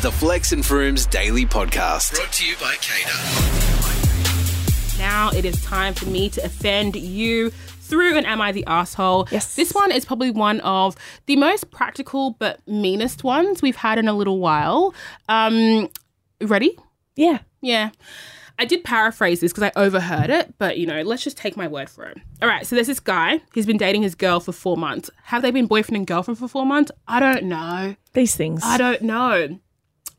The Flex and Frooms Daily Podcast. Brought to you by Cater. Now it is time for me to offend you through an Am I the Asshole? Yes. This one is probably one of the most practical but meanest ones we've had in a little while. Um, ready? Yeah. Yeah. I did paraphrase this because I overheard it, but you know, let's just take my word for it. All right, so there's this guy. He's been dating his girl for four months. Have they been boyfriend and girlfriend for four months? I don't know. These things. I don't know.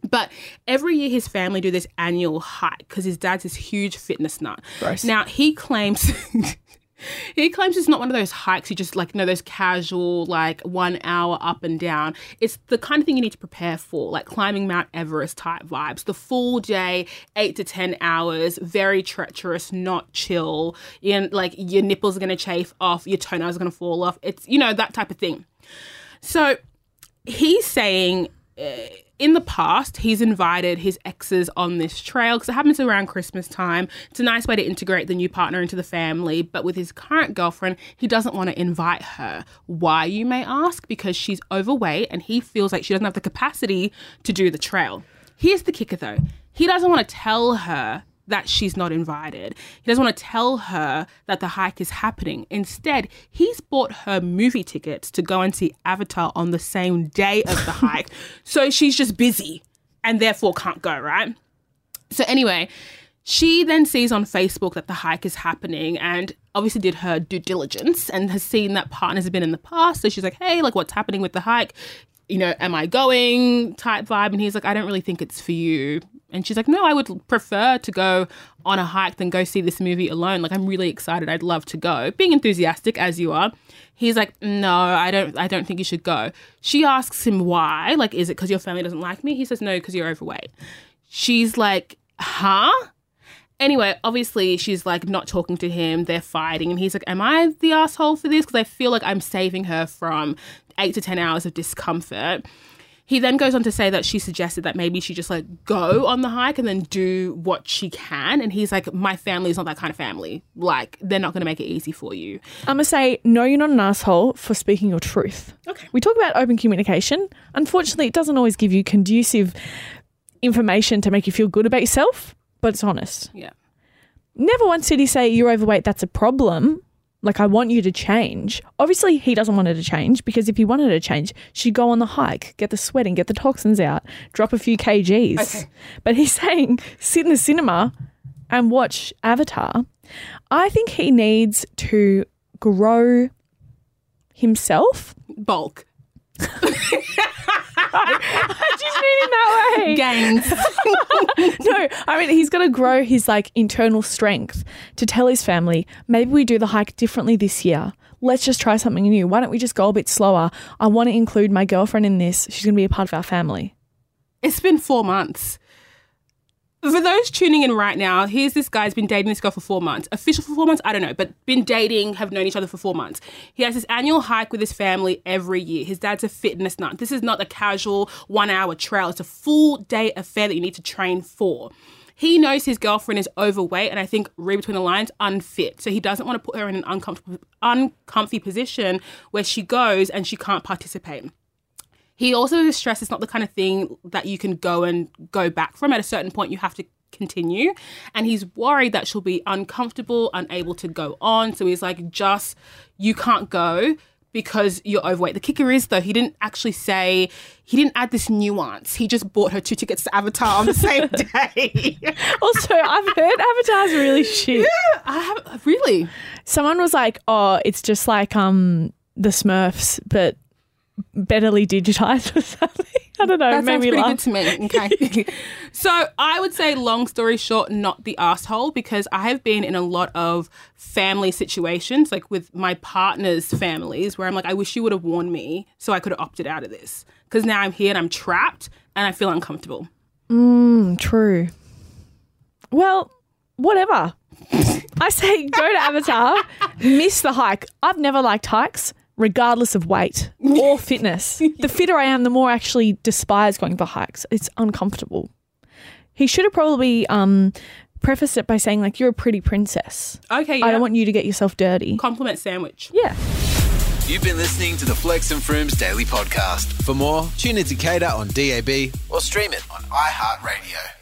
But every year his family do this annual hike because his dad's this huge fitness nut. Gross. Now he claims he claims it's not one of those hikes you just like you know those casual like one hour up and down. It's the kind of thing you need to prepare for, like climbing Mount Everest type vibes. The full day, eight to ten hours, very treacherous, not chill. And like your nipples are gonna chafe off, your toenails are gonna fall off. It's you know that type of thing. So he's saying uh, in the past he's invited his exes on this trail because it happens around christmas time. It's a nice way to integrate the new partner into the family but with his current girlfriend he doesn't want to invite her. Why you may ask? Because she's overweight and he feels like she doesn't have the capacity to do the trail. Here's the kicker though. He doesn't want to tell her that she's not invited. He doesn't want to tell her that the hike is happening. Instead, he's bought her movie tickets to go and see Avatar on the same day of the hike. So she's just busy and therefore can't go, right? So, anyway, she then sees on Facebook that the hike is happening and obviously did her due diligence and has seen that partners have been in the past. So she's like, hey, like, what's happening with the hike? You know, am I going type vibe? And he's like, I don't really think it's for you. And she's like, no, I would prefer to go on a hike than go see this movie alone. Like, I'm really excited. I'd love to go. Being enthusiastic as you are. He's like, no, I don't, I don't think you should go. She asks him why. Like, is it because your family doesn't like me? He says, no, because you're overweight. She's like, huh? Anyway, obviously she's like not talking to him. They're fighting, and he's like, "Am I the asshole for this?" Because I feel like I'm saving her from eight to ten hours of discomfort. He then goes on to say that she suggested that maybe she just like go on the hike and then do what she can. And he's like, "My family is not that kind of family. Like, they're not going to make it easy for you." I'm going to say, no, you're not an asshole for speaking your truth. Okay. We talk about open communication. Unfortunately, it doesn't always give you conducive information to make you feel good about yourself, but it's honest. Yeah. Never once did he say, you're overweight, that's a problem. Like, I want you to change. Obviously, he doesn't want her to change because if he wanted her to change, she'd go on the hike, get the sweating, get the toxins out, drop a few kgs. Okay. But he's saying, sit in the cinema and watch Avatar. I think he needs to grow himself. Bulk I just mean in that way. Gains. no, I mean he's got to grow his like internal strength to tell his family, maybe we do the hike differently this year. Let's just try something new. Why don't we just go a bit slower? I want to include my girlfriend in this. She's going to be a part of our family. It's been four months. For those tuning in right now, here's this guy's been dating this girl for four months. Official for four months, I don't know, but been dating, have known each other for four months. He has this annual hike with his family every year. His dad's a fitness nut. This is not a casual one hour trail, it's a full day affair that you need to train for. He knows his girlfriend is overweight and I think, read between the lines, unfit. So he doesn't want to put her in an uncomfortable, uncomfy position where she goes and she can't participate. He also stressed it's not the kind of thing that you can go and go back from. At a certain point, you have to continue. And he's worried that she'll be uncomfortable, unable to go on. So he's like, just, you can't go because you're overweight. The kicker is, though, he didn't actually say, he didn't add this nuance. He just bought her two tickets to Avatar on the same day. Also, I've heard Avatar's really shit. I have, really? Someone was like, "Oh, it's just like um the Smurfs, but betterly digitized or something." I don't know. That sounds pretty laugh. good to me. Okay. so I would say, long story short, not the asshole, because I have been in a lot of family situations, like with my partner's families, where I'm like, I wish you would have warned me so I could have opted out of this. Because now I'm here and I'm trapped and I feel uncomfortable. Mm, true. Well, whatever. I say go to Avatar, miss the hike. I've never liked hikes, regardless of weight or fitness. The fitter I am, the more I actually despise going for hikes. It's uncomfortable. He should have probably um, prefaced it by saying, like, you're a pretty princess. Okay, yeah. I don't want you to get yourself dirty. compliment sandwich. Yeah. You've been listening to the Flex and Frooms Daily Podcast. For more, tune into Cater on DAB or stream it on iHeartRadio.